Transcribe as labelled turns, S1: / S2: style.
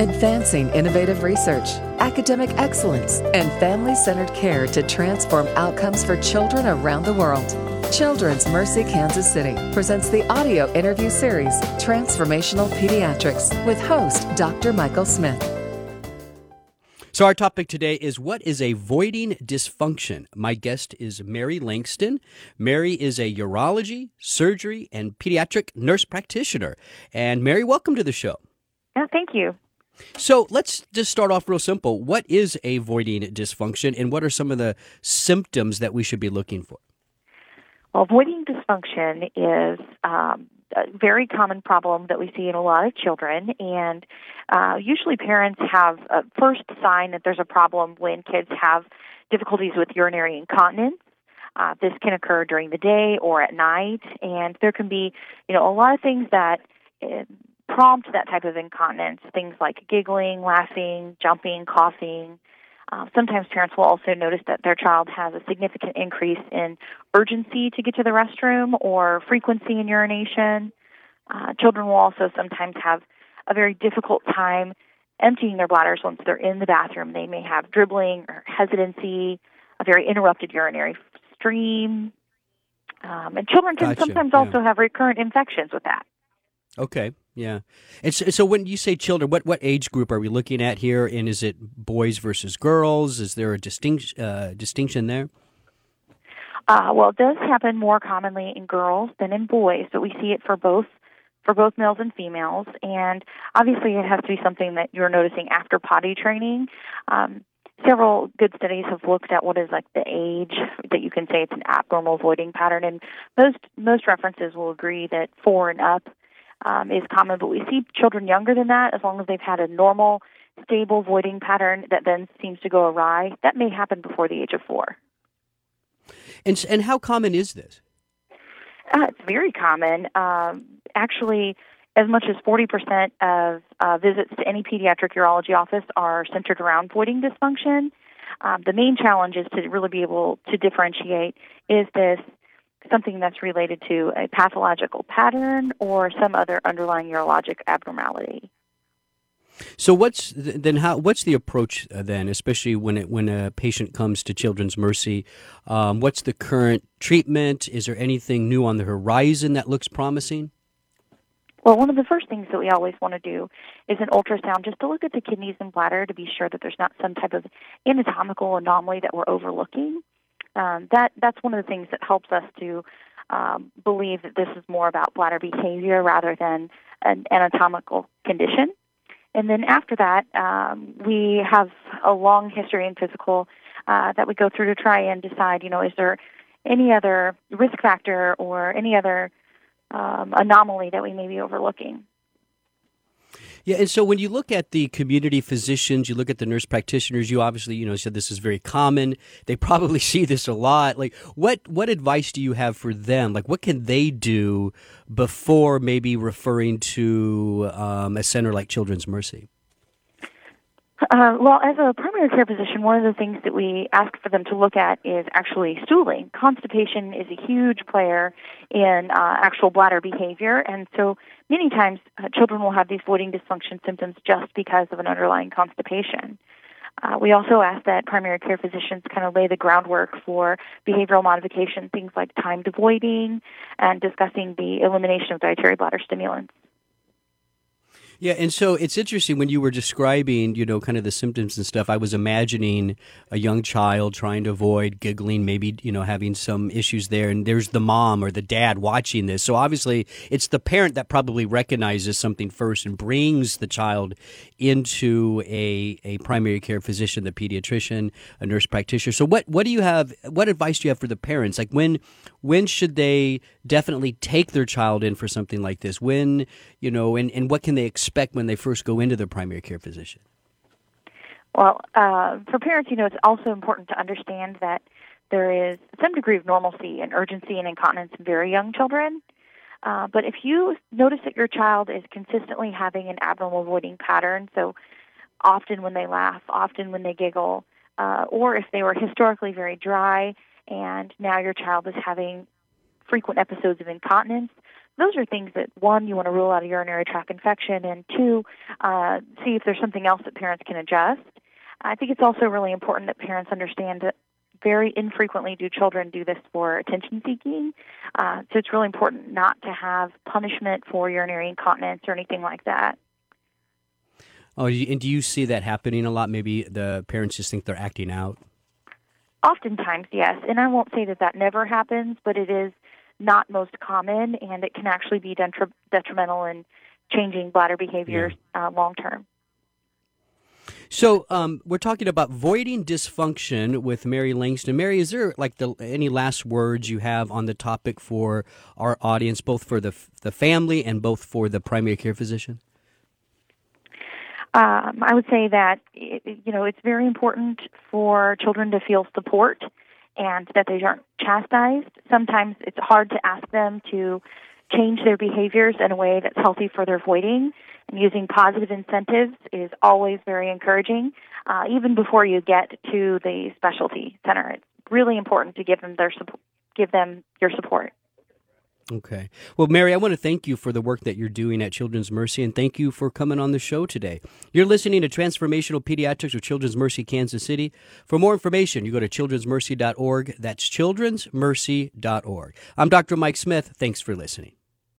S1: advancing innovative research, academic excellence, and family centered care to transform outcomes for children around the world. Children's Mercy Kansas City presents the audio interview series Transformational Pediatrics with host Dr. Michael Smith.
S2: So, our topic today is what is a voiding dysfunction? My guest is Mary Langston. Mary is a urology, surgery, and pediatric nurse practitioner. And, Mary, welcome to the show.
S3: Oh, thank you.
S2: So let's just start off real simple. What is a voiding dysfunction, and what are some of the symptoms that we should be looking for?
S3: Well, voiding dysfunction is um, a very common problem that we see in a lot of children, and uh, usually parents have a first sign that there's a problem when kids have difficulties with urinary incontinence. Uh, this can occur during the day or at night, and there can be, you know, a lot of things that uh, prompt that type of incontinence, things like giggling, laughing, jumping, coughing. Uh, sometimes parents will also notice that their child has a significant increase in urgency to get to the restroom or frequency in urination. Uh, children will also sometimes have a very difficult time emptying their bladders once they're in the bathroom. They may have dribbling or hesitancy, a very interrupted urinary stream. Um, and children can
S2: Gotcha,
S3: sometimes
S2: yeah.
S3: also have recurrent infections with that.
S2: Okay, yeah. And so, so when you say children, what, what age group are we looking at here? And is it boys versus girls? Is there a distinct, uh, distinction there?
S3: Uh, well, it does happen more commonly in girls than in boys, but we see it for both for both males and females. And obviously, it has to be something that you're noticing after potty training. Um, several good studies have looked at what is like the age that you can say it's an abnormal voiding pattern, and most most references will agree that four and up um, is common. But we see children younger than that, as long as they've had a normal, stable voiding pattern that then seems to go awry, that may happen before the age of four.
S2: And, and how common is this?
S3: Uh, it's very common. Um, actually, as much as 40% of uh, visits to any pediatric urology office are centered around voiding dysfunction. Um, the main challenge is to really be able to differentiate is this something that's related to a pathological pattern or some other underlying urologic abnormality?
S2: So what's then how what's the approach uh, then, especially when it when a patient comes to Children's Mercy? Um, what's the current treatment? Is there anything new on the horizon that looks promising?
S3: Well, one of the first things that we always want to do is an ultrasound just to look at the kidneys and bladder to be sure that there's not some type of anatomical anomaly that we're overlooking. Um, that that's one of the things that helps us to um, believe that this is more about bladder behavior rather than an anatomical condition. And then after that, um, we have a long history in physical uh, that we go through to try and decide, you know, is there any other risk factor or any other um, anomaly that we may be overlooking.
S2: Yeah, and so when you look at the community physicians, you look at the nurse practitioners. You obviously, you know, said this is very common. They probably see this a lot. Like, what what advice do you have for them? Like, what can they do before maybe referring to um, a center like Children's Mercy?
S3: Uh, well, as a primary care physician, one of the things that we ask for them to look at is actually stooling. Constipation is a huge player in uh, actual bladder behavior, and so many times uh, children will have these voiding dysfunction symptoms just because of an underlying constipation. Uh, we also ask that primary care physicians kind of lay the groundwork for behavioral modification, things like timed voiding, and discussing the elimination of dietary bladder stimulants.
S2: Yeah, and so it's interesting when you were describing, you know, kind of the symptoms and stuff. I was imagining a young child trying to avoid giggling, maybe, you know, having some issues there. And there's the mom or the dad watching this. So obviously, it's the parent that probably recognizes something first and brings the child into a, a primary care physician, the pediatrician, a nurse practitioner. So what, what do you have? What advice do you have for the parents? Like when when should they definitely take their child in for something like this? When, you know, and, and what can they expect when they first go into their primary care physician?
S3: Well, uh, for parents, you know, it's also important to understand that there is some degree of normalcy and urgency and incontinence in very young children. Uh, but if you notice that your child is consistently having an abnormal voiding pattern, so often when they laugh, often when they giggle, uh, or if they were historically very dry and now your child is having frequent episodes of incontinence, those are things that one you want to rule out a urinary tract infection, and two, uh, see if there's something else that parents can adjust. I think it's also really important that parents understand that very infrequently do children do this for attention seeking. Uh, so it's really important not to have punishment for urinary incontinence or anything like that.
S2: Oh, and do you see that happening a lot? Maybe the parents just think they're acting out.
S3: Oftentimes, yes. And I won't say that that never happens, but it is not most common, and it can actually be detri- detrimental in changing bladder behavior yeah. uh, long term.
S2: So um, we're talking about voiding dysfunction with Mary Langston. Mary, is there like the, any last words you have on the topic for our audience, both for the the family and both for the primary care physician?
S3: Um, I would say that you know it's very important for children to feel support and that they aren't chastised. Sometimes it's hard to ask them to change their behaviors in a way that's healthy for their voiding. And using positive incentives is always very encouraging, uh, even before you get to the specialty center. It's really important to give them their support, give them your support.
S2: Okay. Well, Mary, I want to thank you for the work that you're doing at Children's Mercy and thank you for coming on the show today. You're listening to Transformational Pediatrics with Children's Mercy Kansas City. For more information, you go to childrensmercy.org. That's childrensmercy.org. I'm Dr. Mike Smith. Thanks for listening.